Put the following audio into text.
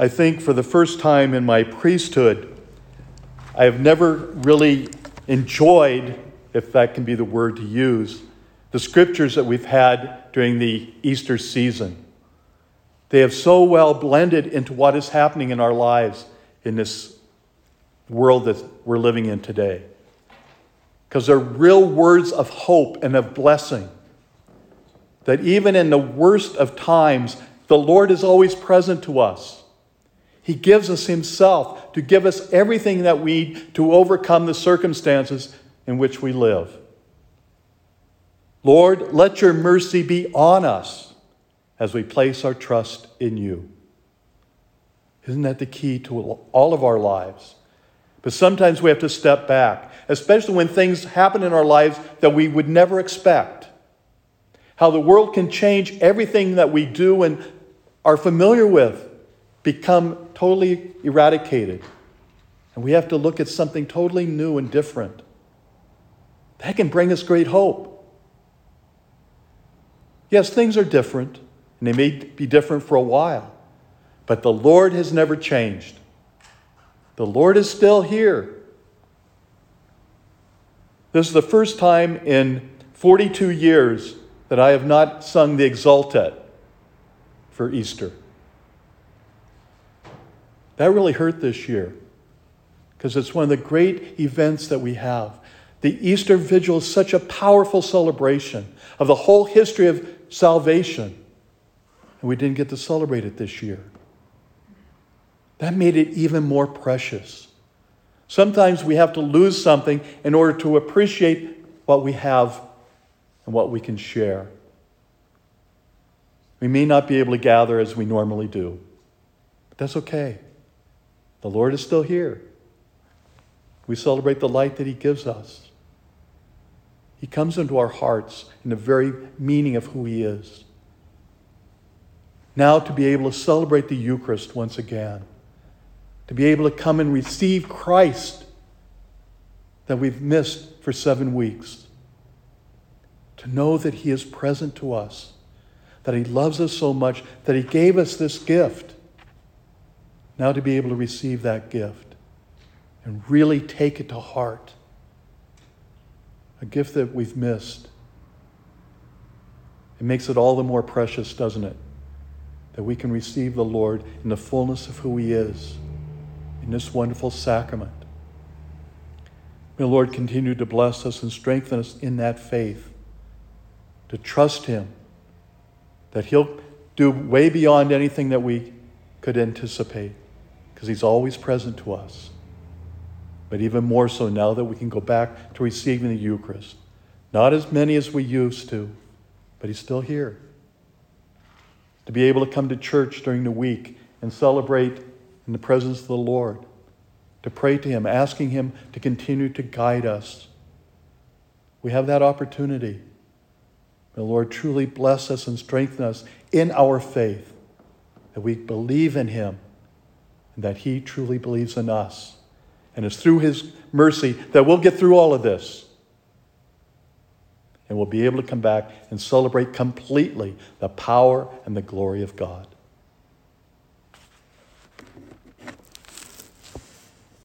I think for the first time in my priesthood, I have never really enjoyed, if that can be the word to use, the scriptures that we've had during the Easter season. They have so well blended into what is happening in our lives in this world that we're living in today. Because they're real words of hope and of blessing. That even in the worst of times, the Lord is always present to us. He gives us Himself to give us everything that we need to overcome the circumstances in which we live. Lord, let your mercy be on us as we place our trust in you. Isn't that the key to all of our lives? But sometimes we have to step back, especially when things happen in our lives that we would never expect. How the world can change everything that we do and are familiar with, become totally eradicated. And we have to look at something totally new and different. That can bring us great hope. Yes, things are different, and they may be different for a while, but the Lord has never changed. The Lord is still here. This is the first time in 42 years that I have not sung the Exultet for Easter. That really hurt this year because it's one of the great events that we have. The Easter Vigil is such a powerful celebration of the whole history of salvation. And we didn't get to celebrate it this year. That made it even more precious. Sometimes we have to lose something in order to appreciate what we have and what we can share. We may not be able to gather as we normally do, but that's okay. The Lord is still here. We celebrate the light that He gives us. He comes into our hearts in the very meaning of who He is. Now, to be able to celebrate the Eucharist once again, to be able to come and receive Christ that we've missed for seven weeks, to know that He is present to us, that He loves us so much that He gave us this gift. Now, to be able to receive that gift and really take it to heart a gift that we've missed. It makes it all the more precious, doesn't it? That we can receive the Lord in the fullness of who He is in this wonderful sacrament. May the Lord continue to bless us and strengthen us in that faith, to trust Him, that He'll do way beyond anything that we could anticipate, because He's always present to us but even more so now that we can go back to receiving the Eucharist. Not as many as we used to, but He's still here. To be able to come to church during the week and celebrate in the presence of the Lord, to pray to Him, asking Him to continue to guide us. We have that opportunity. May the Lord truly bless us and strengthen us in our faith, that we believe in Him that He truly believes in us. And it's through His mercy that we'll get through all of this. And we'll be able to come back and celebrate completely the power and the glory of God.